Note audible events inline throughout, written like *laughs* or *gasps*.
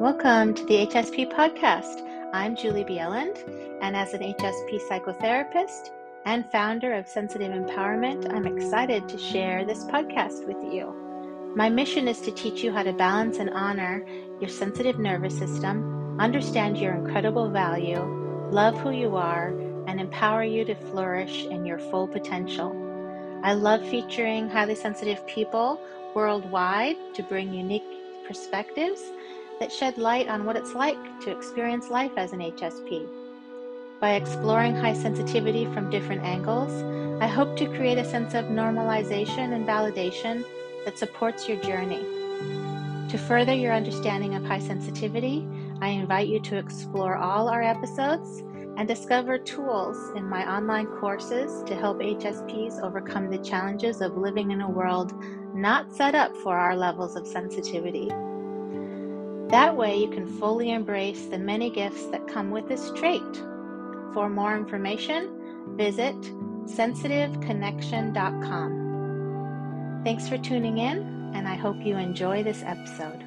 Welcome to the HSP podcast. I'm Julie Bjelland, and as an HSP psychotherapist and founder of Sensitive Empowerment, I'm excited to share this podcast with you. My mission is to teach you how to balance and honor your sensitive nervous system, understand your incredible value, love who you are, and empower you to flourish in your full potential. I love featuring highly sensitive people worldwide to bring unique perspectives that shed light on what it's like to experience life as an HSP. By exploring high sensitivity from different angles, I hope to create a sense of normalization and validation that supports your journey. To further your understanding of high sensitivity, I invite you to explore all our episodes and discover tools in my online courses to help HSPs overcome the challenges of living in a world not set up for our levels of sensitivity. That way, you can fully embrace the many gifts that come with this trait. For more information, visit sensitiveconnection.com. Thanks for tuning in, and I hope you enjoy this episode.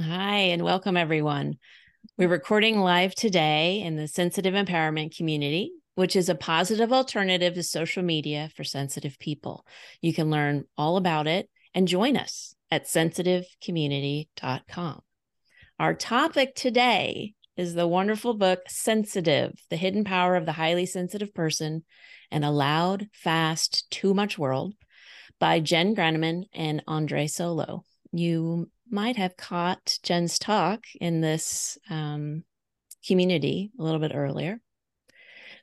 Hi, and welcome everyone. We're recording live today in the Sensitive Empowerment community which is a positive alternative to social media for sensitive people. You can learn all about it and join us at sensitivecommunity.com. Our topic today is the wonderful book Sensitive The Hidden Power of the Highly Sensitive Person and a Loud, Fast, Too Much World by Jenn Granneman and Andre Solo. You might have caught Jenn's talk in this um, community a little bit earlier.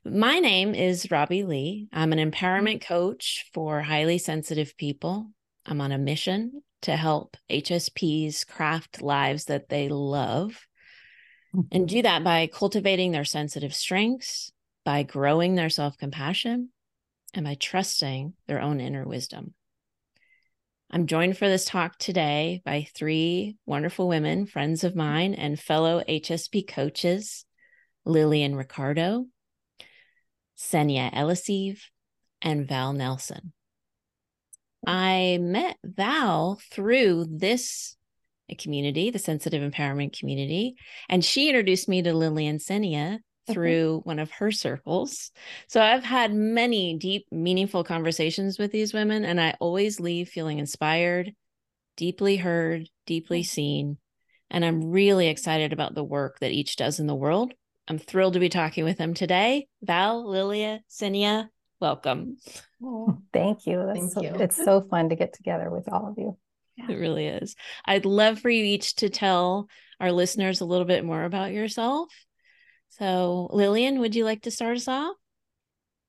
My name is Robbie Leigh. I'm an hmm. empowerment coach for highly sensitive people. I'm on a mission to help HSPs craft lives that they love and do that by cultivating their sensitive strengths, by growing their self compassion, and by trusting their own inner wisdom. I'm joined for this talk today by three wonderful women, friends of mine, and fellow HSP coaches Lillian Ricardo, Senya Elisiv, and Val Nelson. Hmm. I met Val through this uh, community, the sensitive empowerment community, and she introduced me to Lillian Senya through one of her circles. So I've had many deep, meaningful conversations with these women, and I always leave feeling inspired, deeply heard, deeply hmm. seen. And I'm really excited about the work that each does in the world I'm thrilled to be talking with them today. Val, Lilia, Sinia, welcome. Oh, thank you. That's thank so, you. It's so fun to get together with all of you. Yeah. It really is. I'd love for you each to tell our listeners a little bit more about yourself. So, Lillian, would you like to start us off?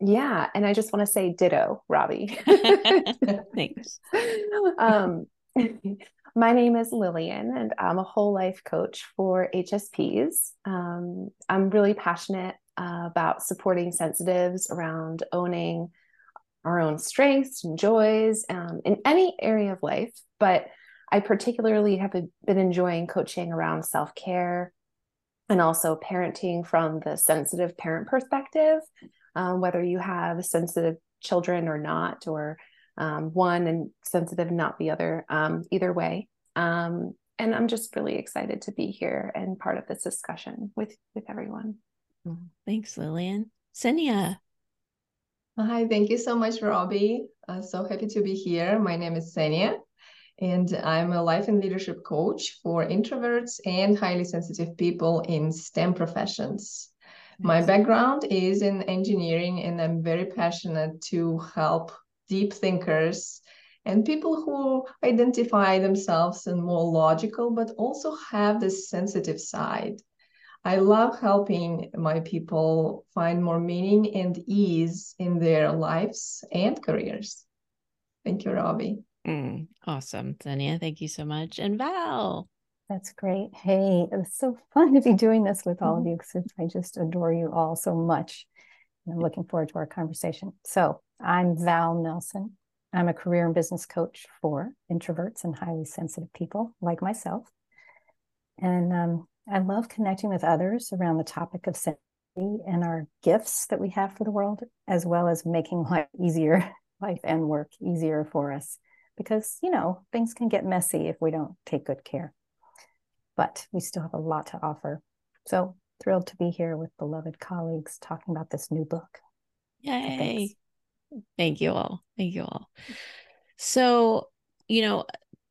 Yeah, and I just want to say ditto, Robbie. *laughs* Thanks. *laughs* um, *laughs* my name is Lillian, and I'm a whole life coach for HSPs. Um, I'm really passionate uh, about supporting sensitives around owning our own strengths and joys um, in any area of life. But I particularly have been enjoying coaching around self care and also parenting from the sensitive parent perspective, um, whether you have sensitive children or not, or um, one and sensitive, not the other, um, either way. Um, and I'm just really excited to be here and part of this discussion with with everyone. Thanks, Lillian. Senya. Hi, thank you so much, Robbie. Uh, so happy to be here. My name is Senya, and I'm a life and leadership coach for introverts and highly sensitive people in STEM professions. My background is in engineering, and I'm very passionate to help deep thinkers and people who identify themselves in more logical but also have this sensitive side i love helping my people find more meaning and ease in their lives and careers thank you robbie mm, awesome Senya thank you so much and val that's great. Hey, it's so *laughs* fun to be doing this with all of you because I just adore you all so much. And I'm looking forward to our conversation. So, I'm Val Nelson. I'm a career and business coach for introverts and highly sensitive people like myself. And um, I love connecting with others around the topic of sensitivity and our gifts that we have for the world, as well as making life *laughs* easier life and work easier for us because, you know, things can get messy if we don't take good care. But we still have a lot to offer. So thrilled to be here with beloved colleagues talking about this new book. Yay. Thank you all. Thank you all. So, you know,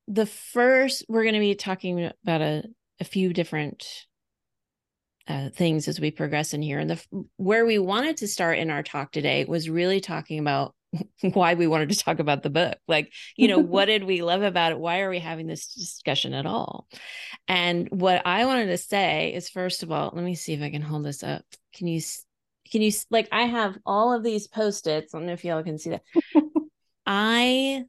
the first, we're going to be talking about a, a few different uh, things as we progress in here. And the where we wanted to start in our talk today was really talking about *laughs* why we wanted to talk about the book. Like, you know, what did we love about it? Why are we having this discussion at all? And what I wanted to say is, first of all, let me see if I can hold this up. Can you? Can you like? I have all of these post its. I don't know if y'all can see that. *laughs* I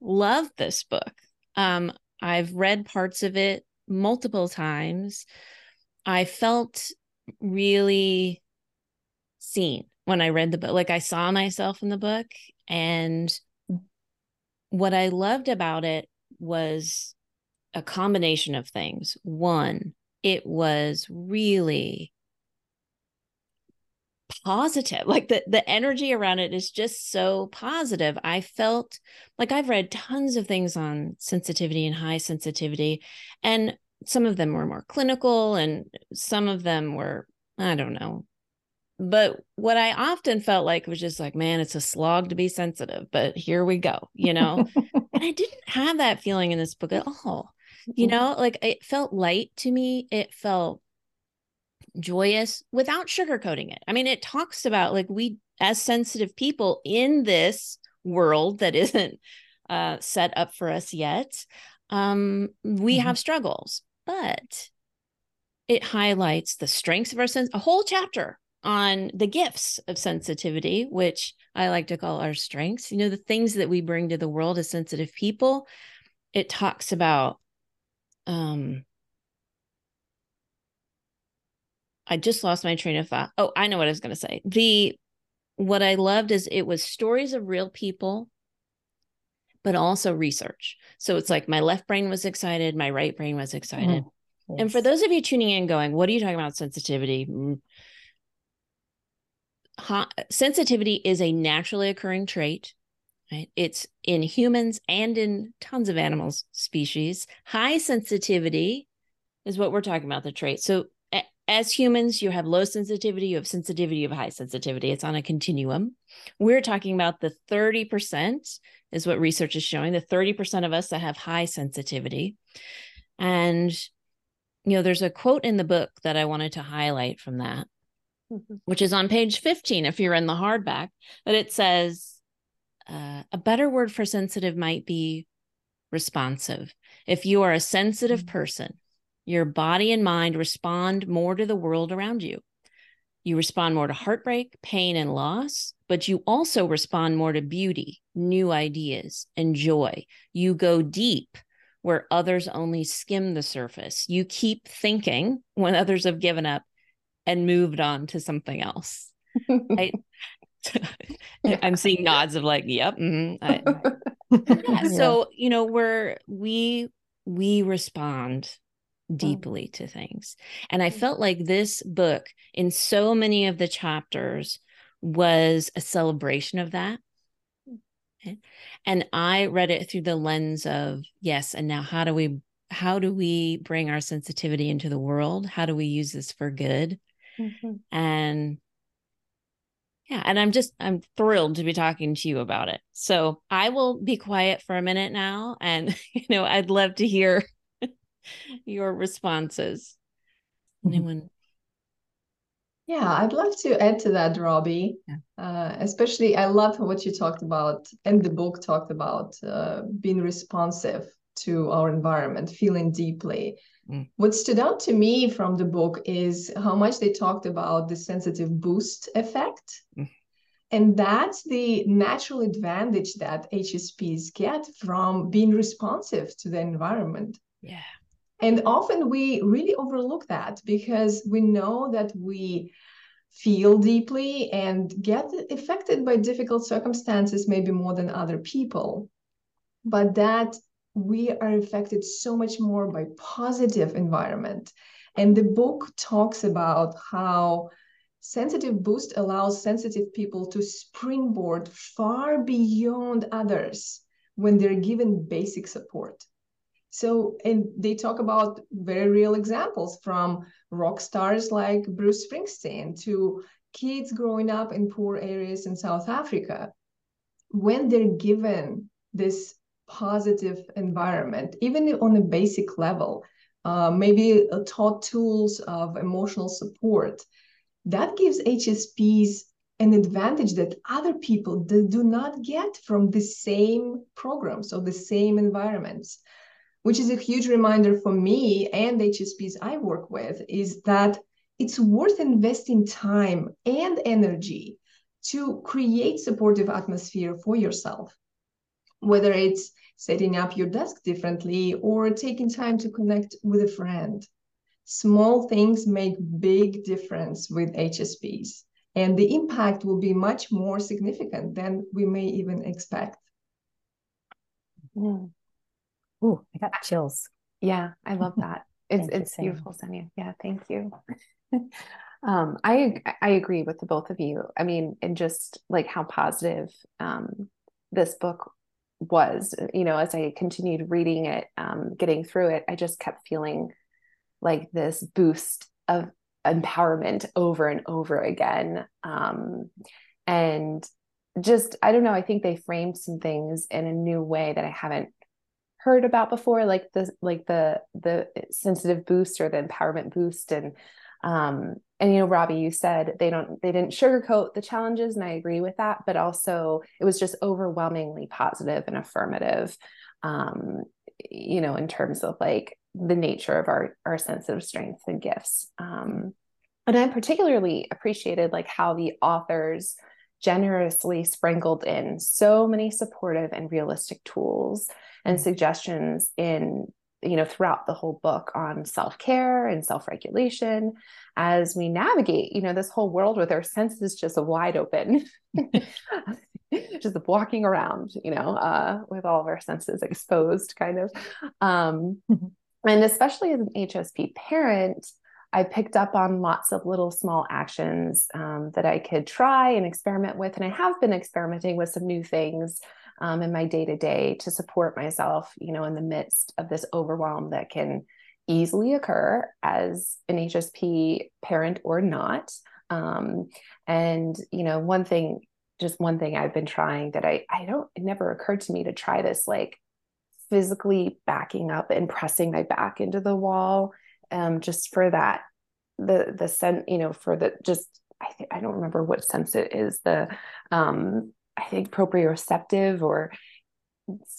love this book. Um, I've read parts of it multiple times. I felt really seen when I read the book. Like I saw myself in the book. And what I loved about it was a combination of things. One, it was really positive like the the energy around it is just so positive. I felt like i've read tons of things on sensitivity and high sensitivity and some of them were more clinical and some of them were i don't know. But what i often felt like was just like man it's a slog to be sensitive but here we go you know? *laughs* And i didn't have that feeling in this book at all. You mm-hmm. know like it felt light to me. It felt joyous without sugarcoating it. I mean, it talks about like we, as sensitive people in this world that *laughs* isn't uh, set up for us yet, um, we mm-hmm. have struggles, but it highlights the strengths of our sense, a whole chapter on the gifts of sensitivity, which I like to call our strengths. You know, the things that we bring to the world as sensitive people. It talks about um I just lost my train of thought. Oh, I know what I was going to say. The what I loved is it was stories of real people, but also research. So it's like my left brain was excited, my right brain was excited. Yes. And for those of you tuning in, going, "What are you talking about sensitivity?" Mm. sensitivity is a naturally occurring trait. Right? It's in humans and in tons of animals species. High sensitivity is what we're talking about the trait. So as humans, you have low sensitivity, you have sensitivity, you have high sensitivity. It's on a continuum. We're talking about the 30% is what research is showing, the 30% of us that have high sensitivity. And, you know, there's a quote in the book that I wanted to highlight from that, mm-hmm. which is on page 15, if you're in the hardback, but it says, uh, a better word for sensitive might be responsive. If you are a sensitive mm-hmm. person, your body and mind respond more to the world around you. You respond more to heartbreak, pain, and loss, but you also respond more to beauty, new ideas, and joy. You go deep where others only skim the surface. You keep thinking when others have given up and moved on to something else. I, *laughs* *laughs* am seeing nods of like, yep. Mm-hmm. I, *laughs* yeah, so you know, we're we we respond deeply to things. And I felt like this book, in so many of the chapters, was a celebration of that. Okay. And I read it through the lens of, yes, and now how do we how do we bring our sensitivity into the world? How do we use this for good? Mm-hmm. And yeah, and I'm just I'm thrilled to be talking to you about it. So I will be quiet for a minute now and *laughs* you know, I'd love to hear your responses. Mm-hmm. Anyone? Yeah, I'd love to add to that, Robbie. Yeah. Uh, especially, I love what you talked about, and the book talked about uh, being responsive to our environment, feeling deeply. Mm. What stood out to me from the book is how much they talked about the sensitive boost effect. Mm. And that's the natural advantage that HSPs get from being responsive to the environment. Yeah. And often we really overlook that because we know that we feel deeply and get affected by difficult circumstances, maybe more than other people. But that we are affected so much more by positive environment. And the book talks about how sensitive boost allows sensitive people to springboard far beyond others when they're given basic support. So, and they talk about very real examples from rock stars like Bruce Springsteen to kids growing up in poor areas in South Africa. When they're given this positive environment, even on a basic level, uh, maybe taught tools of emotional support, that gives HSPs an advantage that other people do not get from the same programs or the same environments which is a huge reminder for me and HSPs I work with, is that it's worth investing time and energy to create supportive atmosphere for yourself whether it's setting up your desk differently or taking time to connect with a friend small things make big difference with hsps and the impact will be much more significant than we may even expect mm. Ooh, I got chills. Yeah, I love that. *laughs* It's it's beautiful, Sonia. Yeah, thank you. *laughs* um, I I agree with the both of you. I mean, and just like how positive um, this book was. You know, as I continued reading it, um, getting through it, I just kept feeling like this boost of empowerment over and over again. Um, and just I don't know. I think they framed some things in a new way that I haven't heard about before like the like the the sensitive boost or the empowerment boost. And um and you know robbie you said they don't they didn't sugarcoat the challenges and i agree with that but also it was just overwhelmingly positive and affirmative um you know in terms of like the nature of our our sensitive strengths and gifts. Um and i particularly appreciated like how the authors generously sprinkled in so many supportive and realistic tools and mm. suggestions in you know throughout the whole book on self-care and self-regulation as we navigate you know this whole world with our senses just wide open *laughs* just walking around you know uh, with all of our senses exposed kind of um, mm-hmm. and especially as an hsp parent I picked up on lots of little small actions um, that I could try and experiment with. And I have been experimenting with some new things um, in my day to day to support myself, you know, in the midst of this overwhelm that can easily occur as an HSP parent or not. Um, and, you know, one thing, just one thing I've been trying that I, I don't, it never occurred to me to try this like physically backing up and pressing my back into the wall um, just for that the the sense you know for the just I I don't remember what sense it is the um I think proprioceptive or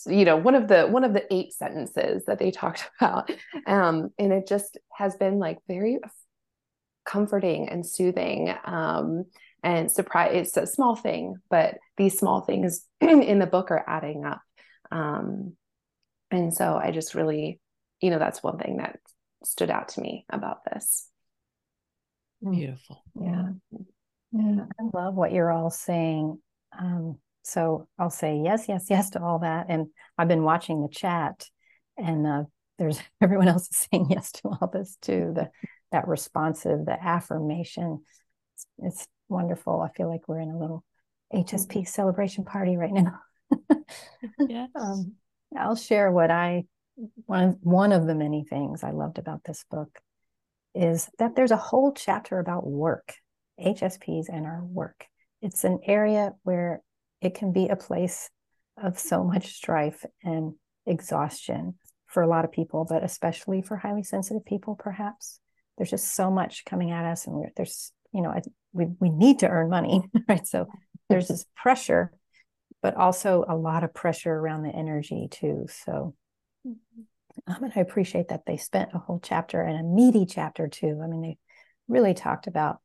you know one of the one of the eight sentences that they talked *laughs* about. Um and it just has been like very comforting and soothing um and surprise it's a small thing but these small things *clears throat* in the book are adding up. Um and so i just really you know that's one thing that stood out to me about this. Mm. Beautiful. Yeah. Yeah. I love what you're all saying. Um, so I'll say yes, yes, yes to all that. And I've been watching the chat and uh, there's *laughs* everyone else is saying yes to all this too. The that responsive, the affirmation. It's, it's wonderful. I feel like we're in a little HSP mm-hmm. celebration party right now. *laughs* yes. Um, I'll share what I one of, one of the many things I loved about this book is that there's a whole chapter about work, HSPs and our work. It's an area where it can be a place of so much strife and exhaustion for a lot of people, but especially for highly sensitive people, perhaps. There's just so much coming at us, and there's, you know, we, we need to earn money, *laughs* right? So there's this pressure, but also a lot of pressure around the energy, too. So. Um, and I appreciate that they spent a whole chapter and a meaty chapter too. I mean, they really talked about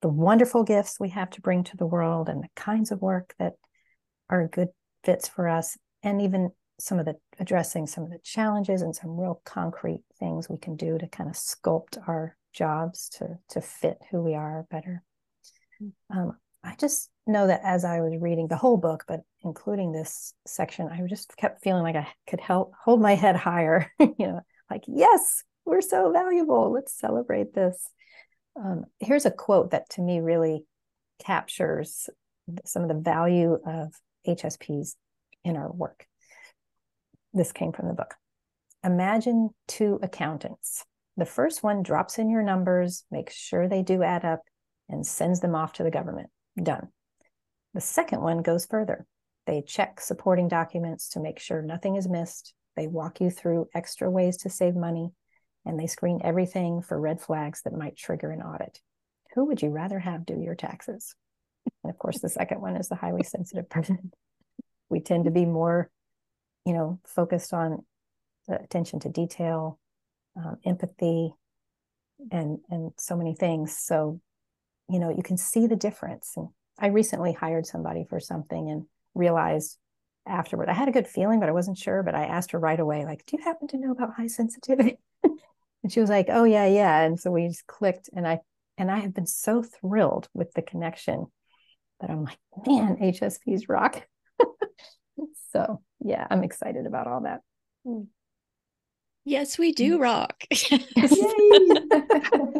the wonderful gifts we have to bring to the world and the kinds of work that are good fits for us, and even some of the addressing some of the challenges and some real concrete things we can do to kind of sculpt our jobs to to fit who we are better. Mm-hmm. Um, I just know that as I was reading the whole book, but including this section, I just kept feeling like I could help hold my head higher, *laughs* you know, like, yes, we're so valuable. Let's celebrate this. Um, here's a quote that to me really captures some of the value of HSPs in our work. This came from the book. Imagine two accountants. The first one drops in your numbers, makes sure they do add up, and sends them off to the government. Done. The second one goes further. They check supporting documents to make sure nothing is missed. They walk you through extra ways to save money, and they screen everything for red flags that might trigger an audit. Who would you rather have do your taxes? And of course, the second one is the highly sensitive *laughs* person. We tend to be more, you know, focused on attention to detail, um, empathy, and and so many things. So, you know, you can see the difference. And I recently hired somebody for something and realized afterward I had a good feeling, but I wasn't sure. But I asked her right away, like, "Do you happen to know about high sensitivity?" *laughs* and she was like, "Oh yeah, yeah." And so we just clicked, and I and I have been so thrilled with the connection that I'm like, man, HSPs rock. *laughs* so yeah, I'm excited about all that. Hmm. Yes, we do rock. *laughs*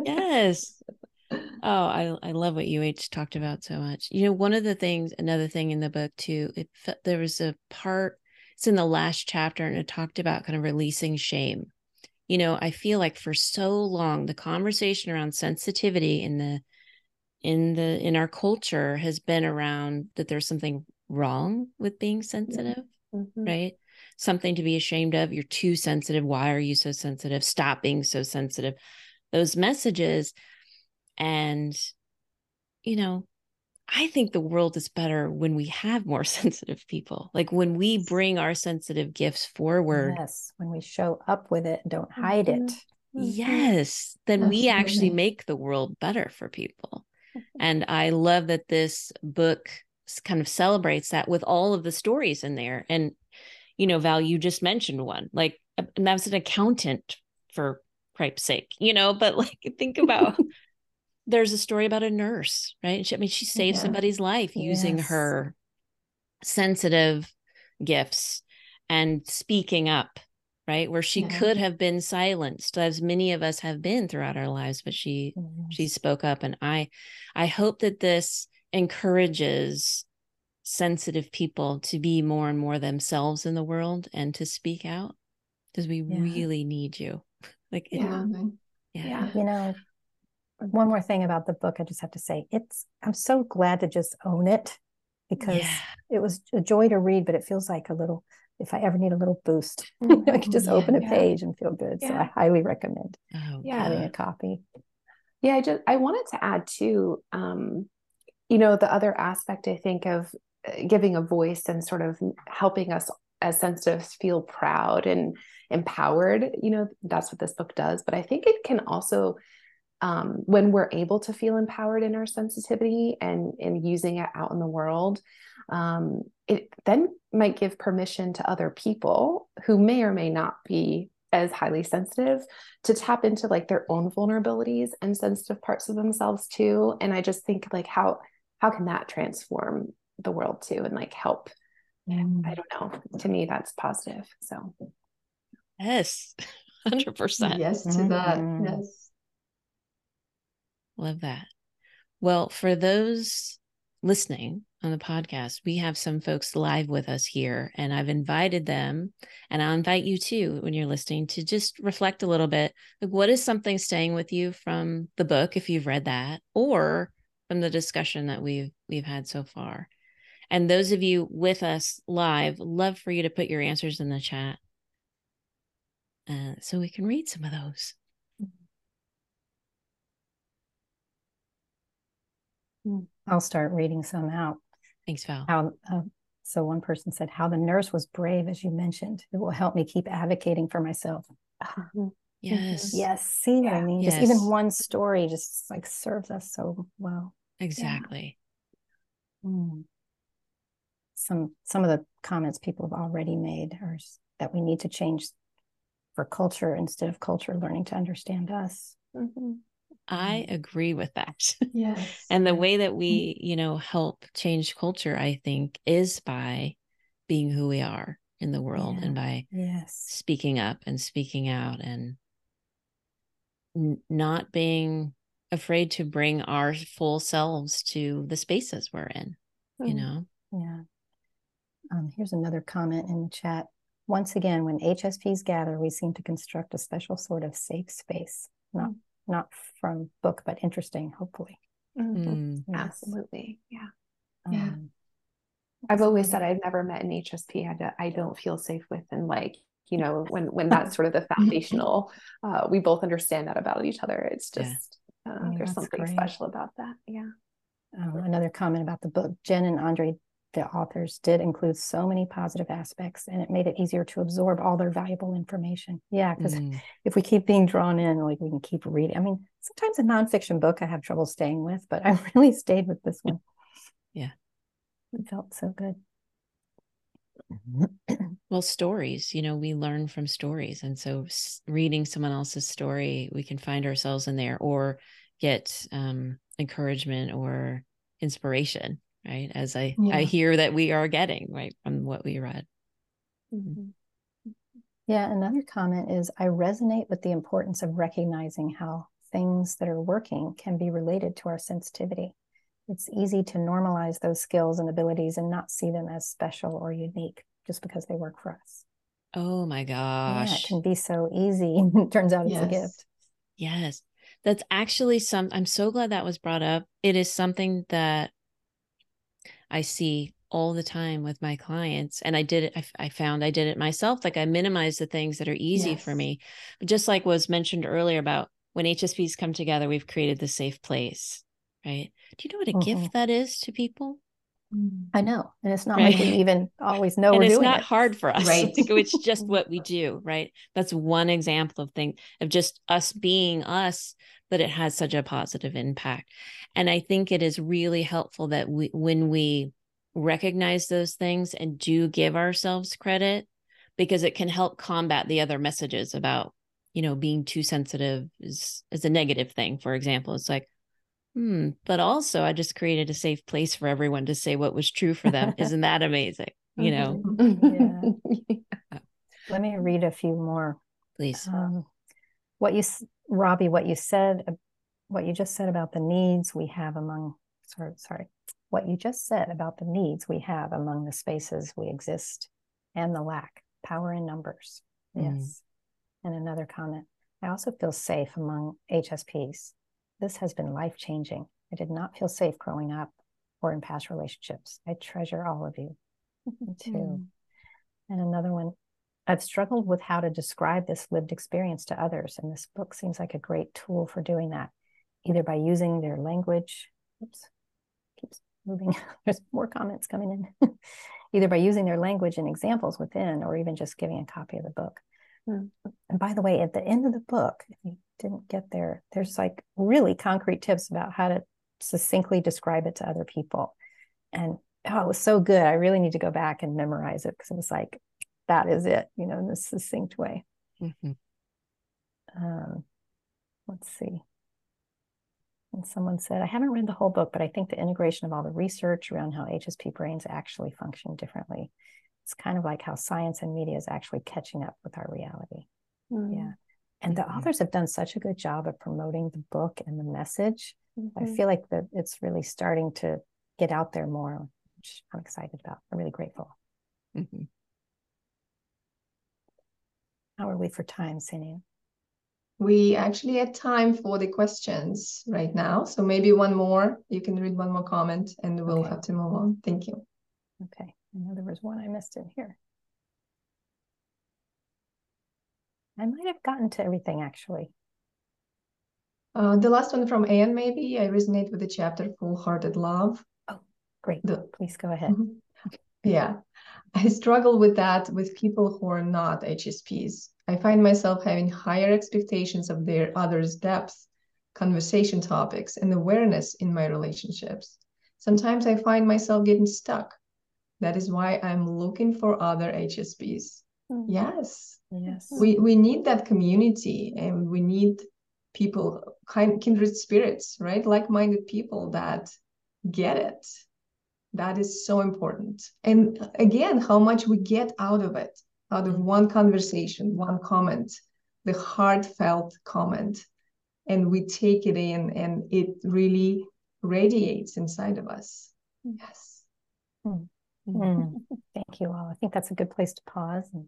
yes. Oh, I I love what UH talked about so much. You know, one of the things, another thing in the book too, it there was a part. It's in the last chapter, and it talked about kind of releasing shame. You know, I feel like for so long the conversation around sensitivity in the in the in our culture has been around that there's something wrong with being sensitive, mm-hmm. right? Something to be ashamed of. You're too sensitive. Why are you so sensitive? Stop being so sensitive. Those messages and, you know, I think the world is better when we have more *laughs* sensitive people. Like when we bring our sensitive gifts forward. Yes, when we show up with it, and don't hide mm-hmm. it. Mm-hmm. Yes, then Absolutely. we actually make the world better for people. and I love that this book kind of celebrates that with all of the stories in there. And, you know, Val, you just mentioned one, like, and that's an accountant for cripe's sake, you know, but like, think about *laughs* there's a story about a nurse, right? She, I mean, she saved yeah. somebody's life yes. using her sensitive gifts and speaking up, right? Where she yeah. could have been silenced, as many of us have been throughout our lives, but she yes. she spoke up. And I I hope that this encourages sensitive people to be more and more themselves in the world and to speak out because we yeah. really need you. *laughs* Like, yeah. yeah. yeah. You know, one more thing about the book i just have to say it's i'm so glad to just own it because yeah. it was a joy to read but it feels like a little if i ever need a little boost *laughs* mm-hmm. i could just yeah, open a yeah. page and feel good so i highly recommend oh, having a copy yeah i just i wanted to add too um you know the other aspect i think of uh, giving a voice and sort of helping us as sensitives feel proud and empowered you know that's what this book does but i think it can also um, when we're able to feel empowered in our sensitivity and and using it out in the world um, it then might give permission to other people who may or may not be as highly sensitive to tap into like their own vulnerabilities and sensitive parts of themselves too. And i just think like how how can that transform the world too and like help? Mm. i don't know. To me that's positive so. Yes. *laughs* 100% yes to that. Mm-hmm. yes Love that. Well, for those listening on the podcast, we have some folks live with us here, and I've invited them, and I'll invite you too when you're listening to just reflect a little bit. Like, what is something staying with you from the book if you've read that, or from the discussion that we've we've had so far? And those of you with us live, love for you to put your answers in the chat, uh, so we can read some of those. I'll start reading some out. Thanks, Val. How, uh, so one person said, "How the nurse was brave, as you mentioned. It will help me keep advocating for myself." Mm-hmm. Yes. Yes. See what I mean? Yes. Just even one story just like serves us so well. Exactly. Yeah. Mm. Some some of the comments people have already made are that we need to change for culture instead of culture learning to understand us. Mm-hmm. I mm-hmm. agree with that. *laughs* Yes. and the way that we, you know, help change culture, I think, is by being who we are in the world yeah. and by yes. speaking up and speaking out and n- not being afraid to bring our full selves to the spaces we're in, you Mm. know? Yeah. Um, here's another comment in the chat. Once again, when HSPs gather, we seem to construct a special sort of safe space. Not not from book, but interesting, hopefully. Mhm. Mm. Yes. Absolutely. Yeah. Um, Yeah. I've always said I've never met an HSP I, do, I don't feel safe with. And like, you know, when when that's sort of the *laughs* foundational, uh, we both understand that about each other. It's Yeah. just uh, Yeah, there's something great. special about that. Yeah. um, another comment about the book. Jenn and Andre, the authors, did include so many positive aspects, and it made it easier to absorb all their valuable information. Yeah, because Mm. if we keep being drawn in, like we can keep reading. I mean, sometimes a nonfiction book I have trouble staying with, but I *laughs* really stayed with this one. Yeah. It felt so good. *clears throat* Well, stories, you know, we learn from stories. And so reading someone else's story, we can find ourselves in there or get um, encouragement or inspiration, right? As I, I hear that we are getting, right, from what we read. Mhm. Yeah, another comment is I resonate with the importance of recognizing how things that are working can be related to our sensitivity. It's easy to normalize those skills and abilities and not see them as special or unique just because they work for us. Oh my Yeah, it can be so easy. *laughs* it turns out it's a gift. Yes. That's actually some I'm so glad that was brought up. It is something that I see all the time with my clients and I did it I found I did it myself like I minimize the things that are easy for me. But just like was mentioned earlier about when HSPs come together we've created the safe place, right? Do you know what a Mhm. gift that is to people? I know. And it's not like we even always know and we're it's doing not it. hard for us. Right. *laughs* It's just *laughs* what we do, right? That's one example of thing of just us being us, but it has such a positive impact. And I think it is really helpful that we when we recognize those things and do give ourselves credit because it can help combat the other messages about, you know, being too sensitive is is a negative thing, for example. It's like, hmm, but also I just created a safe place for everyone to say what was true for them. Isn't that amazing? You know, *laughs* *laughs* Yeah. Let me read a few more. please. Um, what you, Robbie, what you said, what you just said about the needs we have among, sorry, sorry, what you just said about the needs we have among the spaces we exist and the lack, power in numbers. Mm. Yes. And another comment. I also feel safe among HSPs. This has been life changing. I did not feel safe growing up or in past relationships. I treasure all of you. *laughs* Too. Mm. And another one, I've struggled with how to describe this lived experience to others, and this book seems like a great tool for doing that, either by using their language. Oops, keeps moving. *laughs* There's more comments coming in. *laughs* either by using their language and examples within, or even just giving a copy of the book. Hmm. And by the way, at the end of the book, if you didn't get there, there's like really concrete tips about how to succinctly describe it to other people. And oh, it was so good. I really need to go back and memorize it because it was like, that is it, you know, in this succinct way. Mhm. Um, let's see. And someone said, I haven't read the whole book, but I think the integration of all the research around how HSP brains actually function differently. It's kind of like how science and media is actually catching up with our reality. Mm. Yeah. And the Mhm. authors have done such a good job of promoting the book and the message. I Mhm. feel like that it's really starting to get out there more, which I'm excited about. I'm really grateful. Mhm. How are we for time, Senia? We actually had time for the questions right now. So maybe one more. You can read one more comment and we'll Okay. have to move on. Thank you. Okay. I know there was one I missed in here. I might have gotten to everything actually. Uh, the last one from Anne, maybe. I resonate with the chapter Full Hearted Love. Oh, great. The- Please go ahead. Mhm. Yeah, I struggle with that with people who are not HSPs. I find myself having higher expectations of their others' depth, conversation topics, and awareness in my relationships. Sometimes I find myself getting stuck. That is why I'm looking for other HSPs. Mm. Yes, Yes. we we need that community, and we need people, kind kindred spirits, right? Like-minded people that get it. That is so important. And again, how much we get out of it, out of one conversation, one comment, the heartfelt comment. and we take it in and it really radiates inside of us yes mm. Mm. *laughs* thank you all i think that's a good place to pause and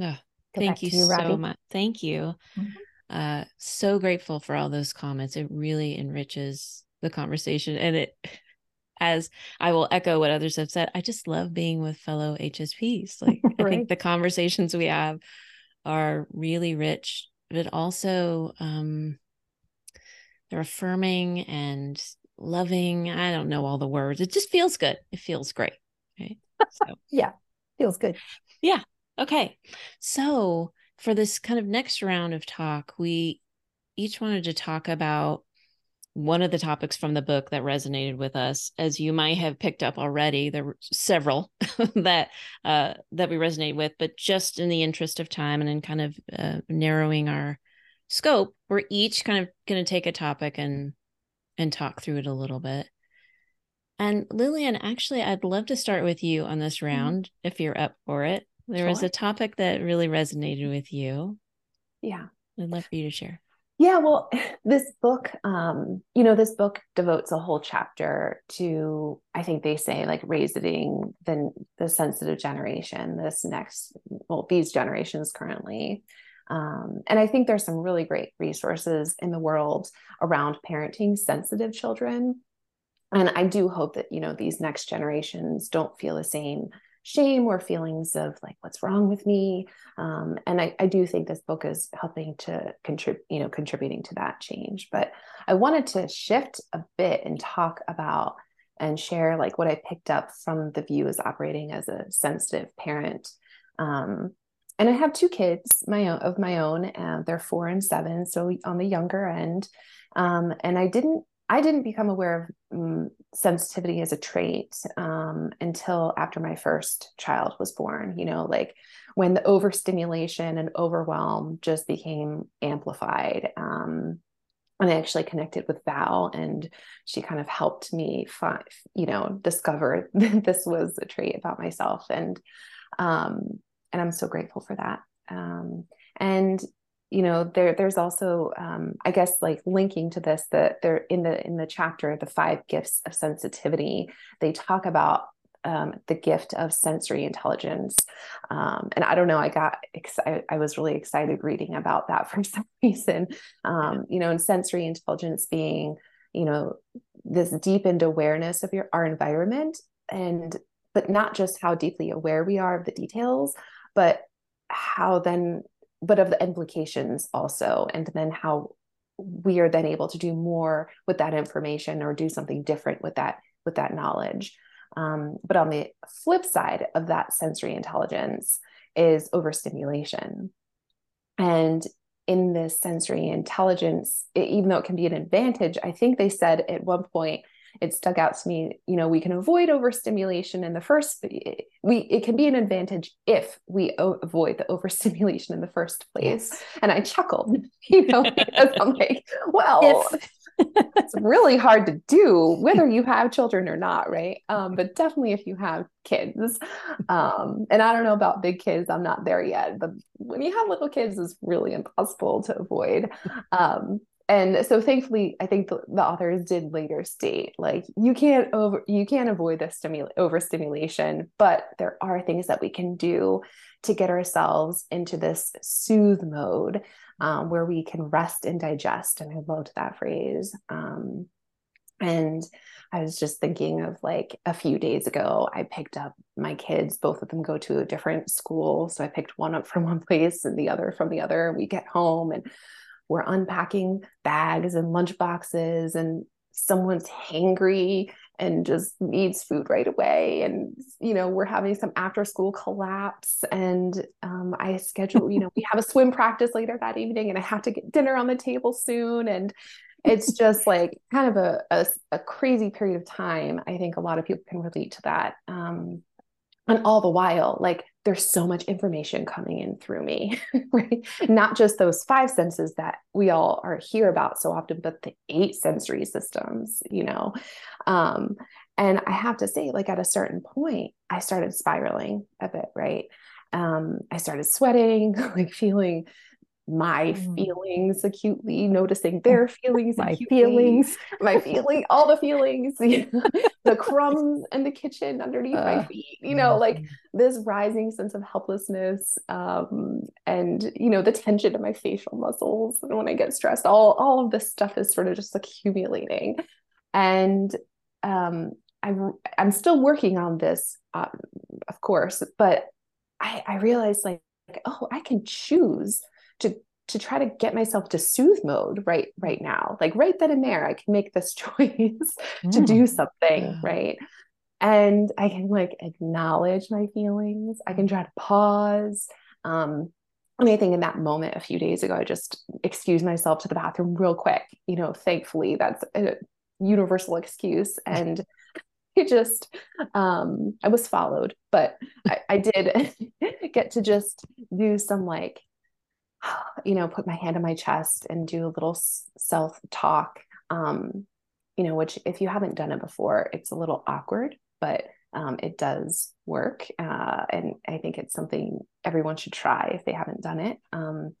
oh, thank you, you so much thank you mm-hmm. uh so grateful for all those comments it really enriches the conversation and it as I will echo what others have said, I just love being with fellow HSPs. *laughs* Like right. I think the conversations we have are really rich, but also um, they're affirming and loving. I don't know all the words. It just feels good. It feels great. Right. So *laughs* yeah, feels good. Yeah. Okay. So for this kind of next round of talk, we each wanted to talk about one of the topics from the book that resonated with us as you might have picked up already there were several *laughs* that uh, that we resonate with but just in the interest of time and in kind of uh, narrowing our scope we're each kind of going to take a topic and and talk through it a little bit and lillian actually i'd love to start with you on this mm-hmm. round mm-hmm. if you're up for it There sure. was a topic that really resonated with you yeah i'd love for you to share yeah, well, *sighs* this book, um, you know, this book devotes a whole chapter to, I think they say, like raising the the sensitive generation, this next, well, these generations currently. Um, and I think there's some really great resources in the world around parenting sensitive children. And I do hope that, you know, these next generations don't feel the same shame or feelings of like what's wrong with me. Um, and I, I, do think this book is helping to contribute you know contributing to that change. But i wanted to shift a bit and talk about and share like what i picked up from the view as operating as a sensitive parent. Um, and i have two kids my own of my own and they're four and seven so on the younger end. Um, and i didn't I didn't become aware of um, sensitivity as a trait um, until after my first child was born. You know, like when the overstimulation and overwhelm just became amplified. Um, and I actually connected with Val, and she kind of helped me find, you know, discover *laughs* that this was a trait about myself, and um, and I'm so grateful for that. Um, and you know there there's also um, i guess like linking to this that there in the in the chapter the five gifts of sensitivity they talk about um, the gift of sensory intelligence. Um, and i don't know i got excited i was really excited reading about that *laughs* for some reason. Um, you know and sensory intelligence being you know this deepened awareness of your our environment and but not just how deeply aware we are of the details but how then but of the implications also and then how we are then able to do more with that information or do something different with that with that knowledge. Um, but on the flip side of that sensory intelligence is overstimulation. And in this sensory intelligence it, even though it can be an advantage i think they said at one point it stuck out to me you know we can avoid overstimulation in the first we it can be an advantage if we o- avoid the *laughs* overstimulation in the first place. Yes. and i chuckled *laughs* you know because i'm like well it's really hard to do whether you have children or not right? Um, but definitely if you have kids. Um, and i don't know about big kids i'm not there yet but when you have little kids it's really impossible to avoid. Um, and so thankfully i think the, the, authors did later state like you can't over you can't avoid the stimul- overstimulation but there are things that we can do to get ourselves into this soothe mode um, where we can rest and digest. And i loved that phrase um, and i was just thinking of like a few days ago i picked up my kids both of them go to a different school. So i picked one up from one *laughs* place and the other from the other we get home and we're unpacking bags and lunch boxes and someone's hangry and just needs food right away. And you know we're having some after school collapse. And um, i schedule you know we have a swim practice later that evening and i have to get dinner on the table soon. And it's just like kind of a, a, a crazy period of time. I think a lot of people can relate to that. Um, and all the while like there's so much information coming in through me *laughs* right? Not just those five senses that we all are hear about so often but the eight sensory systems you know? Um and i have to say like at a certain point i started spiraling a bit right? Um i started sweating *laughs* like feeling my Mm. feelings acutely, noticing *laughs* their feelings, My acutely, feelings. my feeling, *laughs* all the feelings, *laughs* the crumbs in the kitchen underneath my Uh, feet, you know, like this rising sense of helplessness, um, and you know, the tension in my facial muscles and when I get stressed, all all of this stuff is sort of just accumulating. And um, I I'm still working on this, um, of course, but I, I realized like, oh, I can choose to to try to get myself to soothe mode right right now. Like right then and there i can make this *laughs* choice to Mm. do something Yeah. right? And i can like acknowledge my feelings. I can try to pause. Um and I think in that moment a few days ago i just excused myself to the bathroom real quick. You know thankfully that's a universal excuse. *laughs* And it just um i was followed but I, I did *laughs* get to just do some like you know put my hand on my chest and do a little self talk um you know which if you haven't done it before it's a little awkward but um, it does work uh, and i think it's something everyone should try if they haven't done it um,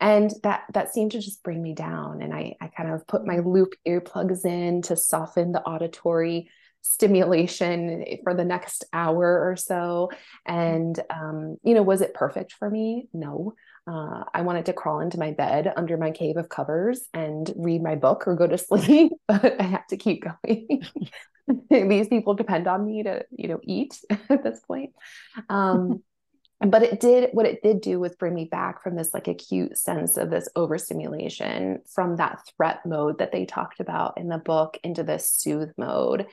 and that that seemed to just bring me down and i i kind of put my loop earplugs in to soften the auditory stimulation for the next hour or so and um, you know was it perfect for me? No uh, i wanted to crawl into my bed under my cave of covers and read my book or go to *laughs* sleep but i had to keep going. *laughs* These people depend on me to you know eat *laughs* at this point. Um, but it did what it did do was bring me back from this like acute sense of this overstimulation from that threat mode that they talked about in the book into this soothe mode.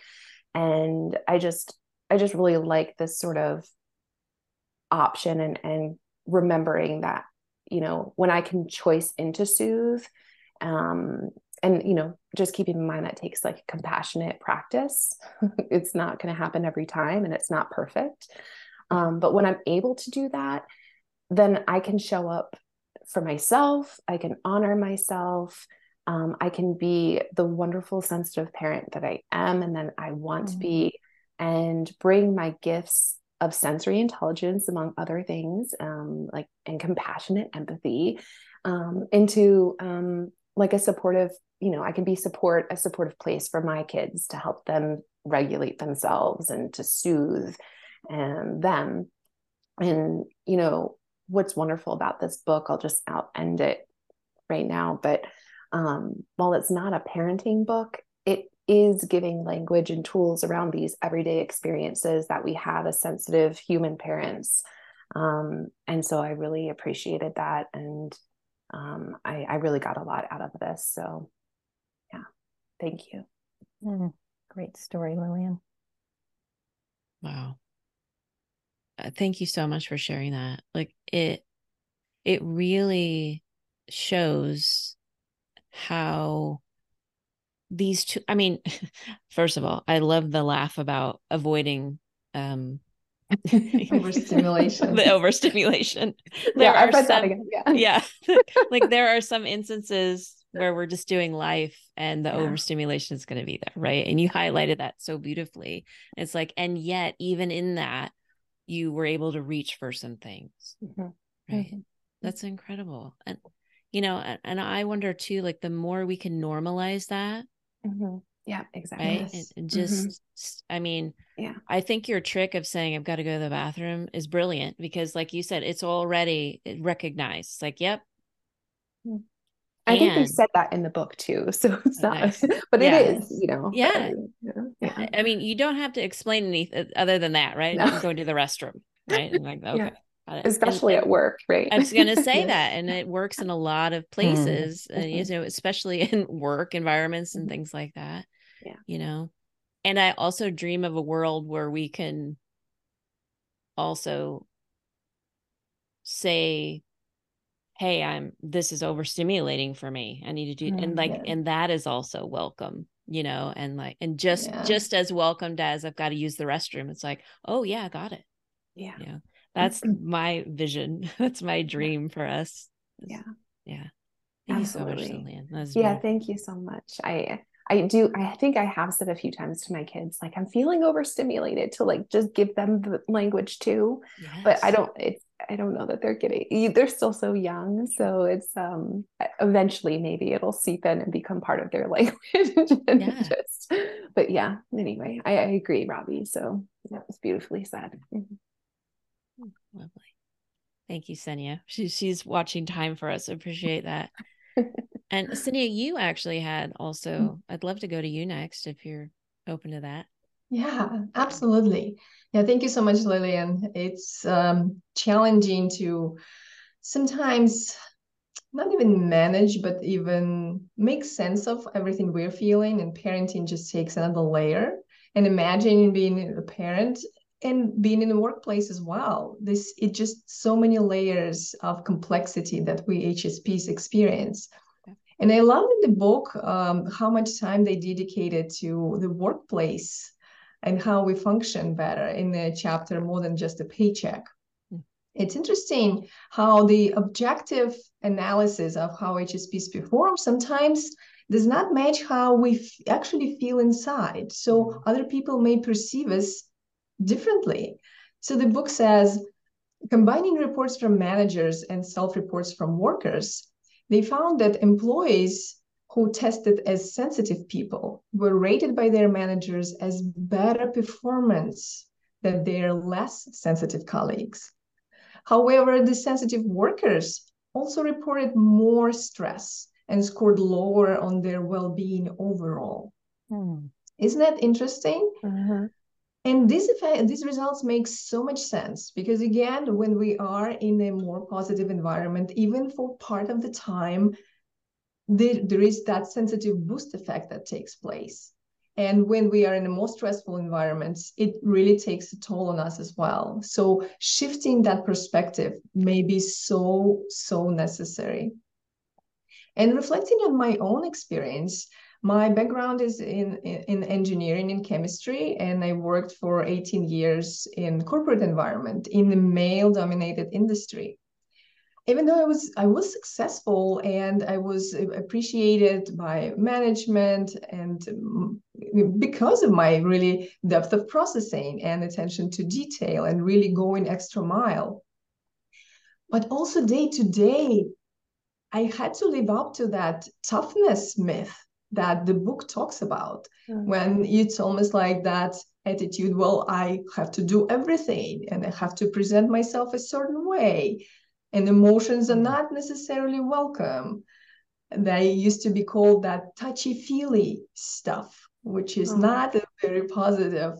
And i just i just really like this sort of option and and remembering that you know when i can choice into soothe um and you know just keeping in mind that takes like compassionate practice *laughs* it's not going to happen every time and it's not perfect um, but when I'm able to do that, then I can show up for myself. I can honor myself. Um, I can be the wonderful, sensitive parent that I am and then I want Mhm. to be, and bring my gifts of sensory intelligence, among other things, um, like and compassionate empathy, um, into um, like a supportive. You know, I can be support a supportive place for my kids to help them regulate themselves and to soothe and them. And, you know, what's wonderful about this book, I'll just out end it right now. But um, while it's not a parenting book, is giving language and tools around these everyday experiences that we have as sensitive human parents. Um, and so I really appreciated that. And um, I, I really got a lot out of this. So, yeah, thank you. Mm, great story, Lillian. Wow. Uh, thank you so much for sharing that. Like it it really shows how these two I mean, *laughs* first of all, I love the laugh about avoiding um *laughs* Overstimulation. the overstimulation. *laughs* There yeah, are some again. Yeah. yeah like there are some instances where we're just doing life and the Yeah. overstimulation is going to be there right and you highlighted that so beautifully it's like and yet even in that you were able to reach for some things Mhm. right Mhm. that's incredible and you know and, and i wonder too like the more we can normalize that Mhm. Yeah, exactly. right Yes. and, and Mhm. just s- i mean Yeah. i think your trick of saying i've got to go to the bathroom is brilliant because like you said it's already recognized It's like yep I think they said that in the book too. *laughs* So it's Oh, not, nice. *laughs* but Yeah. it is, you know. Yeah. uh, yeah. I- mean, you don't have to explain anything other than that, right? No. I'm going to the restroom, right? *laughs* And like, okay, Yeah. Got it. Especially and at work, right? I was going *laughs* to say Yes. that, and it works in a lot of places, and you know, especially *laughs* in work environments and Mhm. things like that. Yeah. you know. And I also dream of a world where we can also say hey i'm this is overstimulating for me i need to do and Mm, like yeah. and that is also welcome you know and like and just Yeah. just as welcomed as i've got to use the restroom it's like oh yeah got it yeah. you know *clears throat* *laughs* that's my vision that's my dream for us Yeah. yeah thank you so much Lillian. Yeah. beautiful. Thank you so much. I, I do, I think I have said a few times to my kids, like, I'm feeling overstimulated to like just give them the language too. But I don't, it's, I don't know that they're getting they're still so young. So it's um eventually maybe it'll seep in and become part of their *laughs* language. yeah. Just, but yeah, anyway, I, I agree, Robbie. So that was beautifully said. Mm-hmm. Lovely. Thank you, Senia. She, she's watching time for us. Appreciate that. *laughs* and Senia, you actually had also, mm. I'd love to go to you next if you're open to that. Yeah, absolutely. Yeah, thank you so much, Lillian. It's um, challenging to sometimes not even manage, but even make sense of everything we're feeling. And parenting just takes another layer. And imagine being a parent and being in the workplace as well. This it just so many layers of complexity that we HSPs experience. And I love in the book um, how much time they dedicated to the workplace and how we function better in the chapter more than just a paycheck. Hmm. It's interesting how the objective analysis of how HSPs perform sometimes does not match how we f- actually feel inside. So hmm. other people may perceive us differently. So the book says combining reports from managers and self reports from workers, they found that employees who tested as sensitive people were rated by their managers as better performance than their less sensitive colleagues. However, the sensitive workers also reported more stress and scored lower on their well-being overall. Hmm. Isn't that interesting? Mm-hmm. And this effect, these results make so much sense because again, when we are in a more positive environment, even for part of the time, there, there is that sensitive boost effect that takes place. And when we are in a more stressful environment, it really takes a toll on us as well. So shifting that perspective may be so, so necessary. And reflecting on my own experience, my background is in, in, in engineering and chemistry, and I worked for 18 years in corporate environment in the male-dominated industry even though I was I was successful and I was appreciated by management and mm, because of my really depth of processing and attention to detail and really going extra mile. But also day to day, I had to live up to that toughness myth that the book talks about mm. when it's almost like that attitude well i have to do everything and i have to present myself a certain way and emotions are mm. not necessarily welcome. They used to be called that touchy feely stuff, which is oh. not a very positive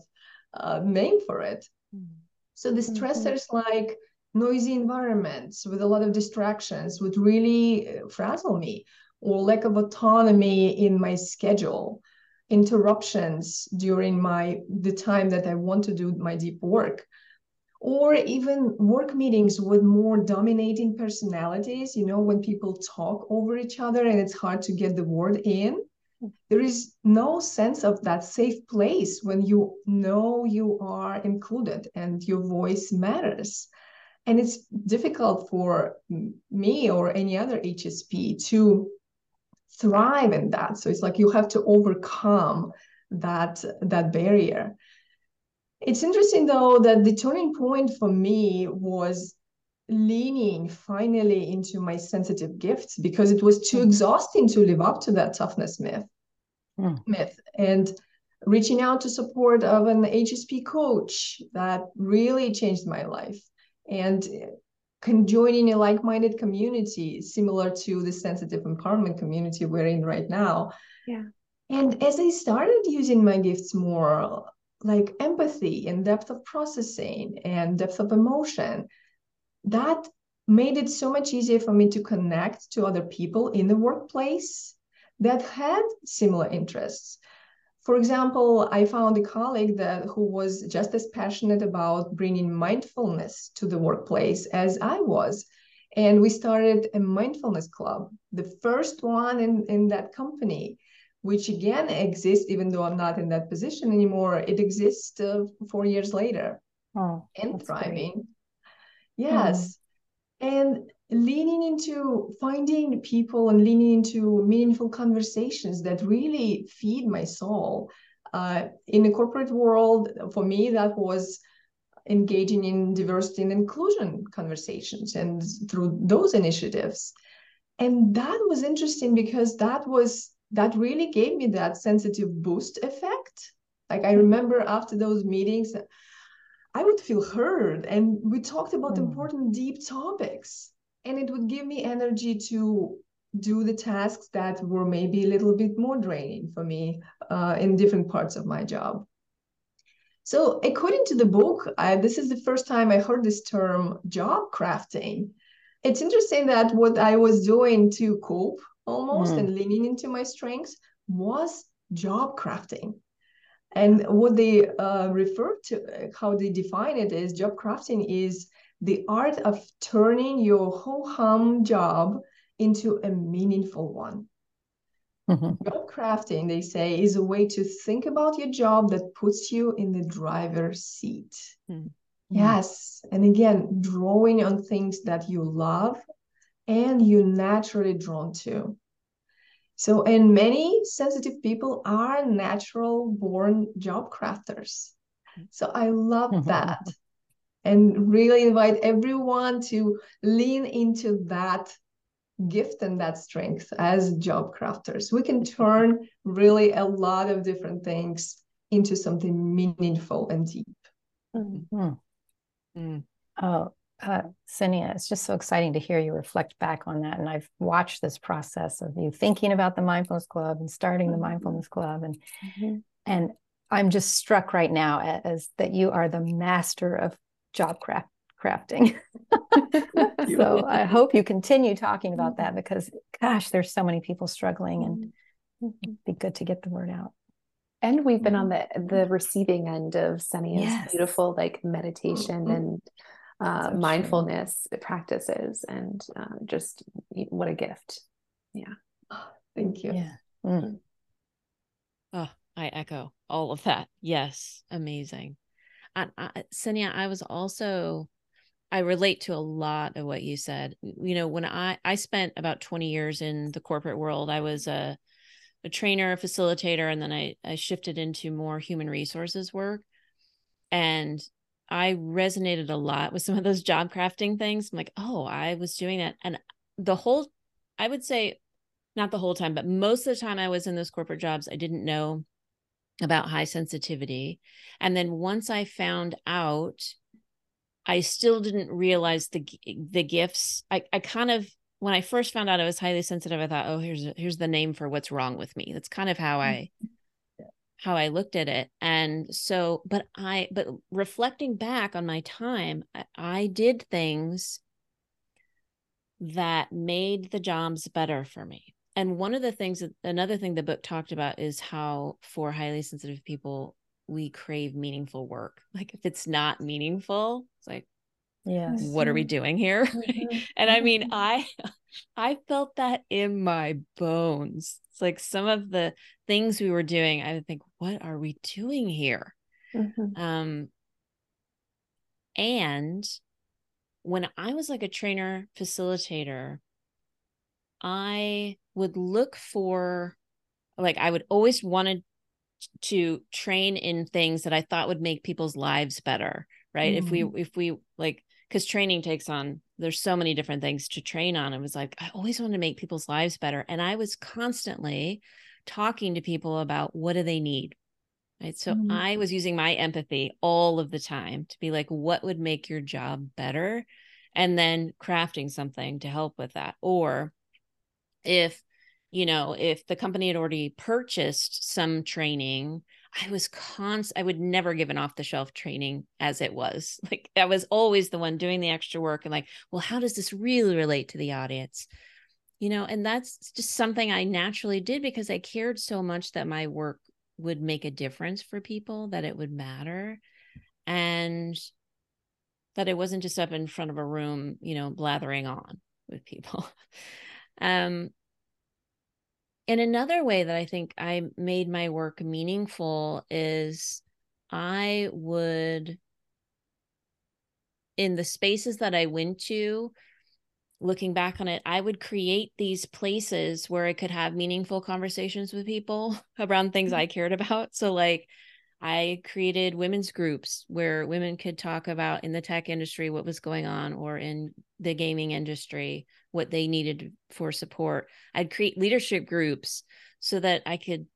uh, name for it. Mm. So the mm-hmm. stressors mm-hmm. like noisy environments with a lot of distractions would really uh, frazzle me, or lack of autonomy in my schedule, interruptions during my the time that I want to do my deep work or even work meetings with more dominating personalities you know when people talk over each other and it's hard to get the word in. There is no sense of that safe place when you know you are included and your voice matters. And it's difficult for me or any other hsp to thrive in that so it's like you have to overcome that that barrier it's interesting though that the turning point for me was leaning finally into my sensitive gifts because it was too mm. exhausting to live up to that toughness myth mm. myth and reaching out to support of an hsp coach that really changed my life and joining a like-minded community similar to the sensitive empowerment community we're in right now. Yeah. And as i started using my gifts more like empathy and depth of processing and depth of emotion that made it so much easier for me to connect to other people in the workplace that had similar interests for example i found a colleague that who was just as passionate about bringing mindfulness to the workplace as i was and we started a mindfulness club the first one in, in that company which again exists even though I'm not in that position anymore. It exists uh, four years later oh, and thriving. Great. Yes. Mm. And leaning into finding people and leaning into meaningful conversations that really feed my soul. Uh, in the corporate world, for me, that was engaging in diversity and inclusion conversations and through those initiatives. And that was interesting because that was that really gave me that sensitive boost effect. Like I remember after those meetings, I would feel heard and we talked about mm. important deep topics and it would give me energy to do the tasks that were maybe a little bit more draining for me uh, in different parts of my job. So, according to the book, I, this is the first time I heard this term job crafting. It's interesting that what I was doing to cope almost mm. and leaning into my strengths was job crafting. And what they uh, refer to, how they define it is job crafting is the art of turning your ho hum job into a meaningful one. Mm-hmm. Job crafting, they say, is a way to think about your job that puts you in the driver's seat. Mm-hmm. Yes. And again, drawing on things that you love and you're naturally drawn to. So, and many sensitive people are natural born job crafters. So I love mm-hmm. that. And really invite everyone to lean into that gift and that strength as job crafters. We can turn really a lot of different things into something meaningful and deep. Mm-hmm. Mm. Oh, uh, Ksenia, it's just so exciting to hear you reflect back on that. And I've watched this process of you thinking about the mindfulness club and starting the mm-hmm. mindfulness club, and mm-hmm. and I'm just struck right now as, as that you are the master of job craft crafting. *laughs* so I hope you continue talking about that because gosh, there's so many people struggling and it'd mm-hmm. be good to get the word out. And we've been on the the receiving end of Ksenia's yes. beautiful like meditation mm-hmm. and uh, so mindfulness true. practices and uh, just what a gift. Yeah. *gasps* thank you. Yeah. Mm. Oh, I echo all of that. Yes. Amazing. And I, Ksenia, I was also I relate to a lot of what you said. You know, when I I spent about 20 years in the corporate world, I was a a trainer, a facilitator, and then I I shifted into more human resources work. And I resonated a lot with some of those job crafting things. I'm like, oh, I was doing that. And the whole I would say not the whole time, but most of the time I was in those corporate jobs, I didn't know about high sensitivity. And then once I found out I still didn't realize the the gifts. I I kind of when I first found out I was highly sensitive, I thought, oh, here's here's the name for what's wrong with me. That's kind of how I mm-hmm. how I looked at it. And so, but I but reflecting back on my time, I, I did things that made the jobs better for me. And one of the things that another thing the book talked about is how for highly sensitive people, we crave meaningful work. *laughs* Like if it's not meaningful, it's like, yes, what are we doing here? *laughs* Mm-hmm. and I mean, mm-hmm. I *laughs* I felt that in my bones. It's like some of the things we were doing, I would think, what are we doing here? Mm-hmm. Um and when I was like a trainer facilitator, I would look for like I would always wanted to train in things that I thought would make people's lives better, right? Mm-hmm. If we if we like because training takes on there's so many different things to train on. It was like I always wanted to make people's lives better. And I was constantly talking to people about what do they need. Right. So mm-hmm. I was using my empathy all of the time to be like, what would make your job better? And then crafting something to help with that. Or if you know, if the company had already purchased some training, I was const I would never give an off the shelf training as it was. *laughs* Like I was always the one doing the extra work and like, well, how does this really relate to the audience? You know, and that's just something I naturally did because I cared so much that my work would make a difference for people, that it would matter. And that it wasn't just up in front of a room, you know, blathering on with people. *laughs* um and another way that I think I made my work meaningful is I would, in the spaces that I went to, looking back on it, I would create these places where I could have meaningful conversations with people *laughs* around things mm-hmm. I cared about. So, like, I created women's groups where women could talk about in the tech industry what was going on or in the gaming industry what they needed for support. I'd create leadership groups so that I could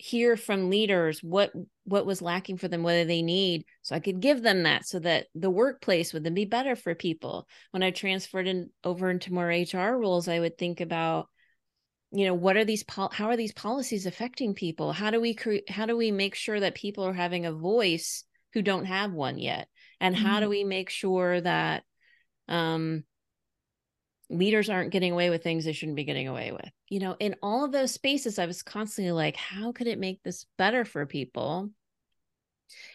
hear from leaders what what was lacking for them what do they need so i could give them that so that the workplace would then be better for people when i transferred in over into more hr roles i would think about you know what are these pol- how are these policies affecting people how do we create how do we make sure that people are having a voice who don't have one yet and mm-hmm. how do mm-hmm. we make sure that um leaders aren't getting away with things they shouldn't be getting away with you know in all of those spaces i was constantly like how could it make this better for people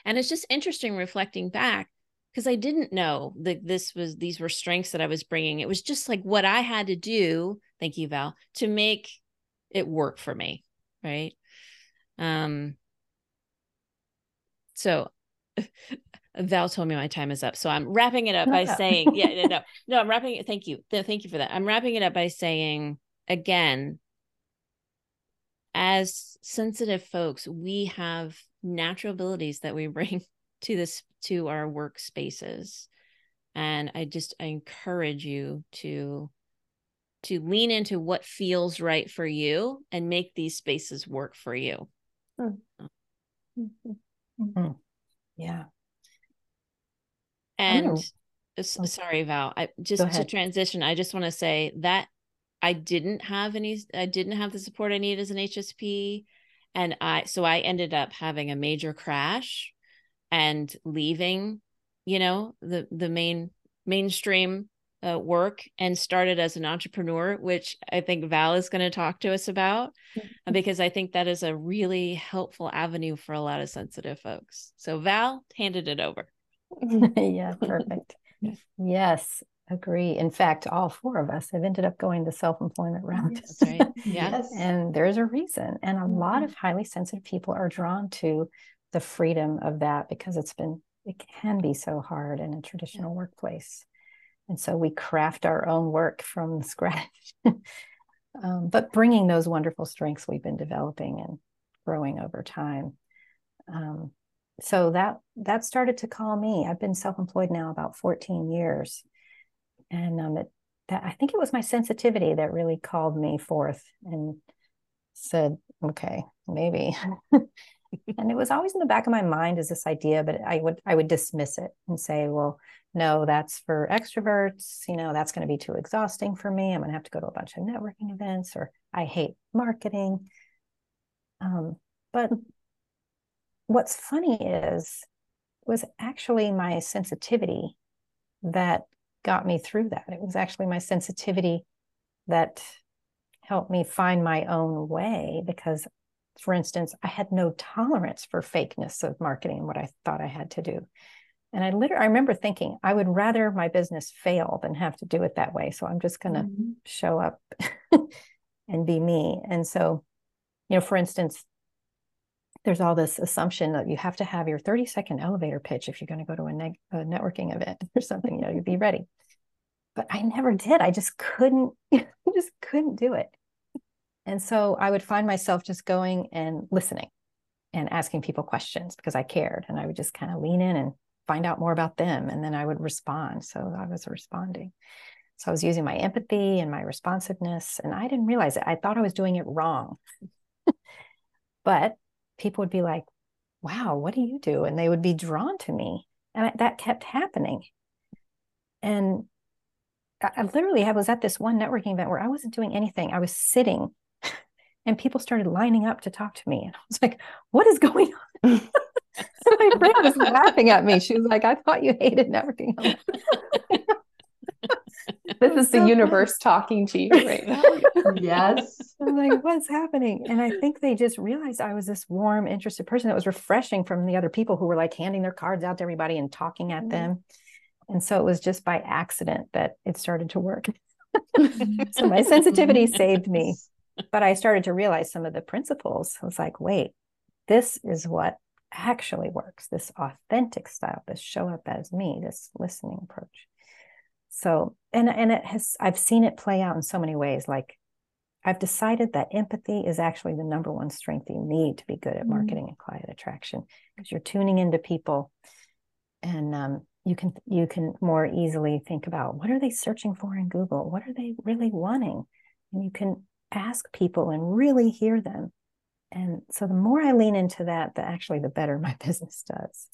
and it's just interesting reflecting back because I didn't know that this was these were strengths that I was bringing. It was just like what I had to do. Thank you, Val, to make it work for me, right? Um. So, *laughs* Val told me my time is up, so I'm wrapping it up by *laughs* saying, yeah, no, no, I'm wrapping it. Thank you, thank you for that. I'm wrapping it up by saying again, as sensitive folks, we have natural abilities that we *laughs* bring to this to our workspaces and i just I encourage you to to lean into what feels right for you and make these spaces work for you mm-hmm. Mm-hmm. yeah and oh. sorry val i just to transition i just want to say that i didn't have any i didn't have the support i needed as an hsp and i so i ended up having a major crash and leaving you know the the main mainstream uh, work and started as an entrepreneur which i think val is going to talk to us about mm-hmm. because i think that is a really helpful avenue for a lot of sensitive folks. So val handed it over. *laughs* Yeah *laughs* perfect. Yes agree. In fact all four of us have ended up going the self-employment route. That's right. Yes *laughs* and there's a reason. And a lot mm-hmm. of highly sensitive people are drawn to the freedom of that because it's been it can be so hard in a traditional yeah. workplace and so we craft our own work from scratch. *laughs* Um, but bringing those wonderful strengths we've been developing and growing over time. Um, so that that started to call me. I've been self-employed now about 14 years. And um, it, that i think it was my sensitivity that really called me forth and said okay maybe *laughs* and it was always in the back of my mind as this idea but i would i would dismiss it and say well no that's for extroverts. You know that's going to be too exhausting for me. I'm going to have to go to a bunch of networking events or i hate marketing. Um, but what's funny is was actually my sensitivity that got me through that. It was actually my sensitivity that helped me find my own way because for instance, I had no tolerance for fakeness of marketing and what I thought I had to do. And I literally, I remember thinking, I would rather my business fail than have to do it that way. So I'm just going to mm-hmm. show up *laughs* and be me. And so, you know, for instance, there's all this assumption that you have to have your 30 second elevator pitch if you're going to go to a, neg- a networking event *laughs* or something, you know, you'd be ready. But I never did. I just couldn't, *laughs* I just couldn't do it. And so I would find myself just going and listening and asking people questions because I cared. And I would just kind of lean in and find out more about them. And then I would respond. So I was responding. So I was using my empathy and my responsiveness. And I didn't realize it. I thought I was doing it wrong. *laughs* but people would be like, wow, what do you do? And they would be drawn to me. And I, that kept happening. And I, I literally I was at this one networking event where I wasn't doing anything. I was sitting and people started lining up to talk to me. And I was like, what is going on? *laughs* my friend was laughing at me. She was like, I thought you hated networking. *laughs* this is the universe talking to you right now. *laughs* yes. I'm like, what's happening? And I think they just realized I was this warm, interested person that was refreshing from the other people who were like handing their cards out to everybody and talking at mm-hmm. them. And so it was just by accident that it started to work. so my sensitivity saved me but I started to realize some of the principles. I was like, wait, this is what actually works this authentic style, this show up as me, this listening approach. So, and and it has I've seen it play out in so many ways. Like I've decided that empathy is actually the number one strength you need to be good at mm-hmm. marketing and client attraction. because you're tuning into people and um, you can you can more easily think about what are they searching for in google what are they really wanting and you can ask people and really hear them. And so the more i lean into that the actually the better my *laughs* business does.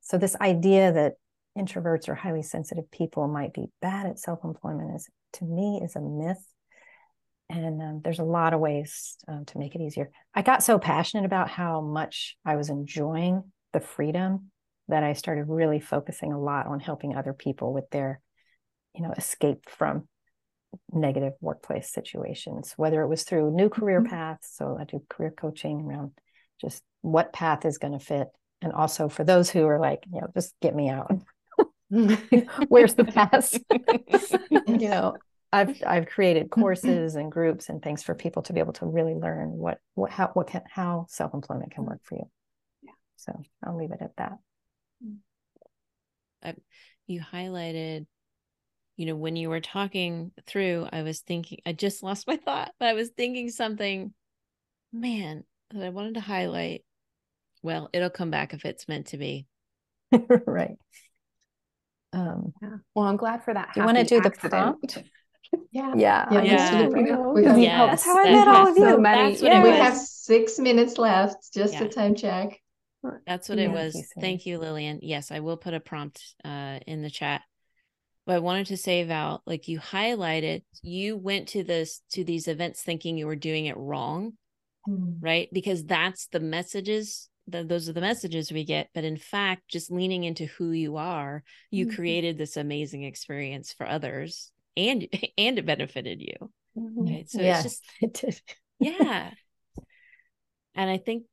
So this idea that introverts or highly sensitive people might be bad at self-employment is to me is a myth. And um, there's a lot of ways um, to make it easier. I got so passionate about how much i was enjoying the freedom that i started really focusing a lot on helping other people with their you know escape from negative workplace situations whether it was through new career mm-hmm. paths so i do career coaching around just what path is going to fit and also for those who are like you know just get me out *laughs* where's the path *laughs* you know I've I've created courses and groups and things for people to be able to really learn what what how what can how self employment can work for you. Yeah. So I'll leave it at that. Uh, you highlighted, you know, when you were talking through, I was thinking, I just *laughs* lost my thought, but I was thinking something, man, that I wanted to highlight. Well, it'll come back if it's meant to be. *laughs* right. Um, yeah. Well, I'm glad for that. Do you want to do accident. the prompt? *laughs* Yeah. Yeah. Yeah. yeah. yeah. That's how I met all of you. So many. Yes. We have six minutes left. Just yeah. a time check. That's what it was. Thank you, Lillian. Yes, I will put a prompt uh, in the chat. But I wanted to say, Val, like you highlighted, you went to this to these events thinking you were doing it wrong, mm. right? Because that's the messages. The, those are the messages we get. But in fact, just leaning into who you are, you mm-hmm. created this amazing experience for others and *laughs* and it benefited you mm-hmm. right so yeah, it's just *laughs* it did yeah and i think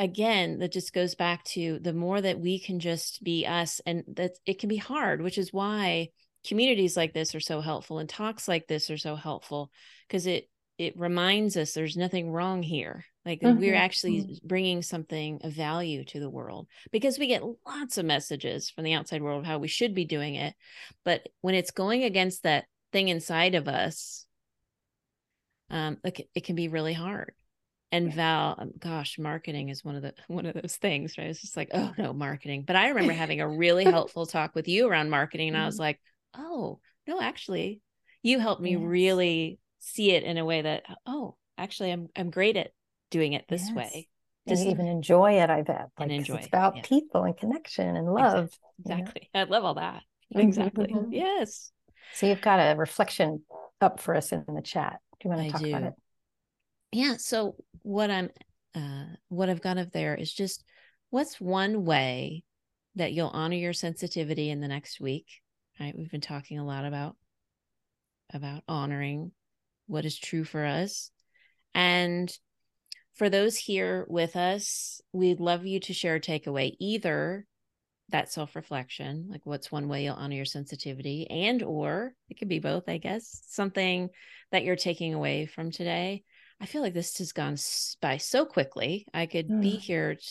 again that just goes back to the more that we can just be us and that it can be hard which is why communities like this are so helpful and talks like this are so helpful because it it reminds us there's nothing wrong here like mm-hmm. we're actually mm-hmm. bringing something of value to the world because we get lots of messages from the outside world of how we should be doing it but when it's going against that thing inside of us um like it can be really hard and yeah. val um, gosh marketing is one of the *laughs* one of those things right it's just like oh no marketing but i remember having a really *laughs* helpful talk with you around marketing and mm-hmm. i was mm-hmm. like oh no actually you helped me yes. really see it in a way that oh actually i'm i'm great at doing it this yes. way just and even enjoy it i bet like, and enjoy it's about yeah. people and connection and love exactly, exactly. i love all that exactly mm-hmm. yes so you've got a reflection up for us in the chat do you want to I talk do. about it yeah so what i'm uh what i've got up there is just what's one way that you'll honor your sensitivity in the next week right we've been talking a lot about about honoring what is true for us. And for those here with us, we'd love you to share a takeaway, either that self-reflection, like what's one way you'll honor your sensitivity, and or it could be both, I guess, something that you're taking away from today. I feel like this has gone by so quickly. I could mm. be here t-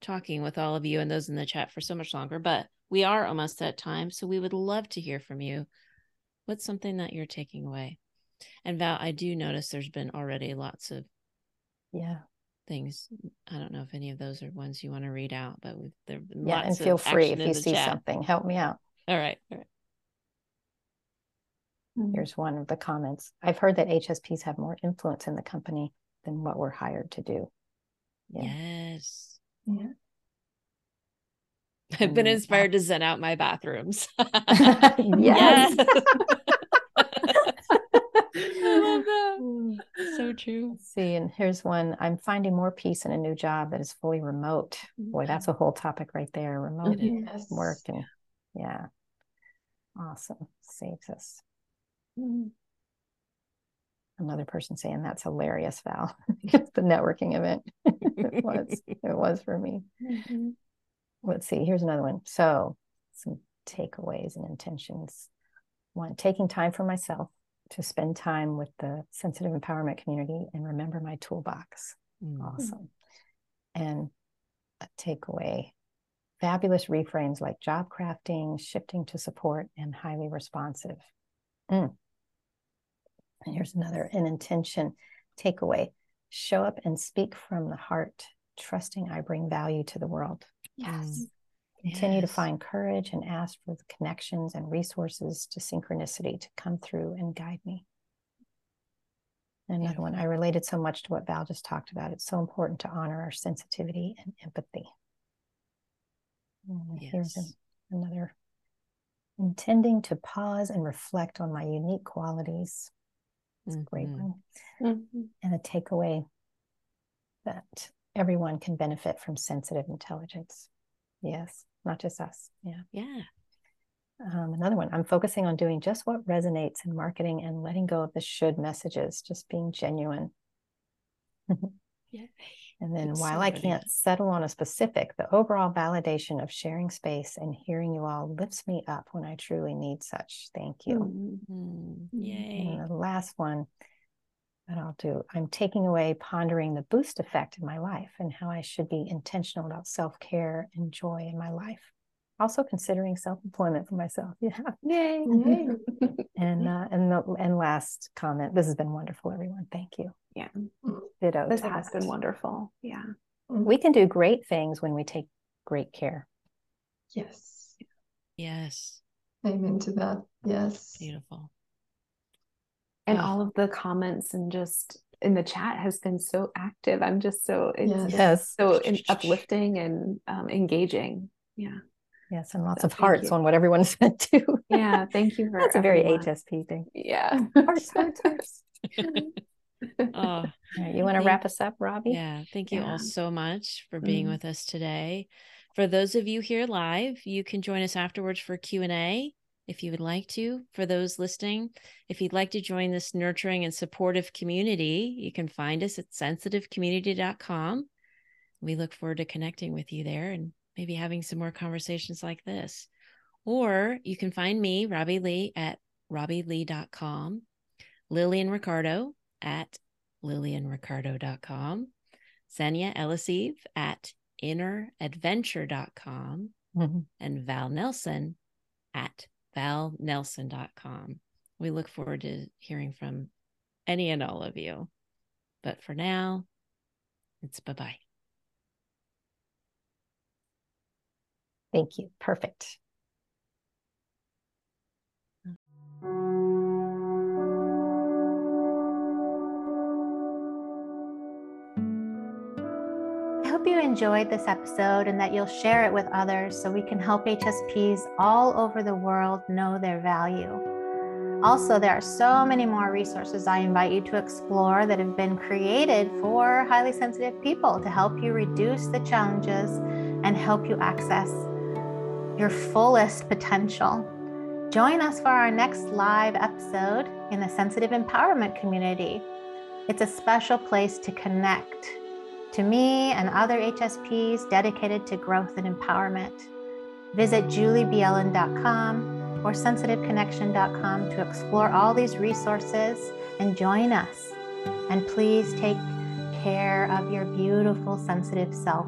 talking with all of you and those in the chat for so much longer, but we are almost at time. So we would love to hear from you. What's something that you're taking away? And Val, I do notice there's been already lots of yeah things. I don't know if any of those are ones you want to read out, but there yeah, and feel free if you see chat. something, help me out. All right. All right. Hmm. Here's one of the comments. I've heard that HSPs have more influence in the company than what we're hired to do. Yeah. Yes. Yeah. I've been mm, inspired to zen out my bathrooms. *laughs* *laughs* yes. *laughs* yes. Mm. so true. Let's see, and here's one. I'm finding more peace in a new job that is fully remote. Boy, mm-hmm. that's a whole topic right there. Remote yes. Mm-hmm. work and yeah. Awesome. Saves us. Mm-hmm. Another person saying that's hilarious, Val. *laughs* it's the networking event. *laughs* it was. It was for me. Mm-hmm. Let's see. Here's another one. So some takeaways and intentions. One, taking time for myself to spend time with the sensitive empowerment community and remember my toolbox. Mm. Awesome. And a takeaway fabulous reframes like job crafting, shifting to support, and highly responsive. Mm. And here's another an intention takeaway show up and speak from the heart trusting I bring value to the world. Yes. Mm. Continue to find courage and ask for the connections and resources to synchronicity to come through and guide me. Another one, I related so much to what Val just talked about. It's so important to honor our sensitivity and empathy. And Here's an- another intending to pause and reflect on my unique qualities. It's a great Mhm. one. Mhm. And a takeaway that everyone can benefit from sensitive intelligence. Yes, not just us. Yeah. Yeah. Um, another one, I'm focusing on doing just what resonates in marketing and letting go of the should messages, just being genuine. *laughs* Yeah. And then It's while so I can't settle on a specific, the overall validation of sharing space and hearing you all lifts me up when I truly need such. Thank you. Mhm. Mm, Mm. Yay. And the last one that I'll do, I'm taking away pondering the boost effect in my life and how I should be intentional about self care and joy in my life. Also considering self employment for myself. *laughs* Yeah. Yay. Yay. *laughs* And uh, and the and last comment. This has been wonderful, everyone. Thank you. Yeah. Ditto. This to has that. been wonderful. Yeah. We can do great things when we take great care. Yes. Yes. Amen to that. Yes. Beautiful. And Ugh. all of the comments and just in the chat has been so active. I'm just so it's Yes. so in, uplifting and um, engaging. Yeah. Yes, and lots So of hearts you. on what everyone *laughs* said too. Yeah. Thank you for That's a very everyone. HSP thing. Yeah. *laughs* Hearts, hearts, hearts. *laughs* oh, All right, you want to wrap us up, Robbie? yeah. Thank you Yeah. all so much for being Mhm. with us today. For those of you here live, you can join us afterwards for Q&A if you would like to. For those listening, if you'd like to join this nurturing and supportive community, you can find us at sensitivecommunity.com. We look forward to connecting with you there and maybe having some more conversations like this. Or you can find me, Robbie Leigh, at robbieleigh.com, Lillian Ricardo at lillianricardo.com, Senya Elisive at inneradventure.com, Mhm. and Val Nelson at valnelson.com. We look forward to hearing from any and all of you. But for now, it's bye bye. Thank you. Perfect. I hope you enjoyed this episode and that you'll share it with others so we can help HSPs all over the world know their value. Also, there are so many more resources I invite you to explore that have been created for highly sensitive people to help you reduce the challenges and help you access your fullest potential. Join us for our next live episode in the Sensitive Empowerment Community. It's a special place to connect to me and other HSPs dedicated to growth and empowerment. Visit juliebjelland.com or sensitiveconnection.com to explore all these resources and join us. And please take care of your beautiful, sensitive self.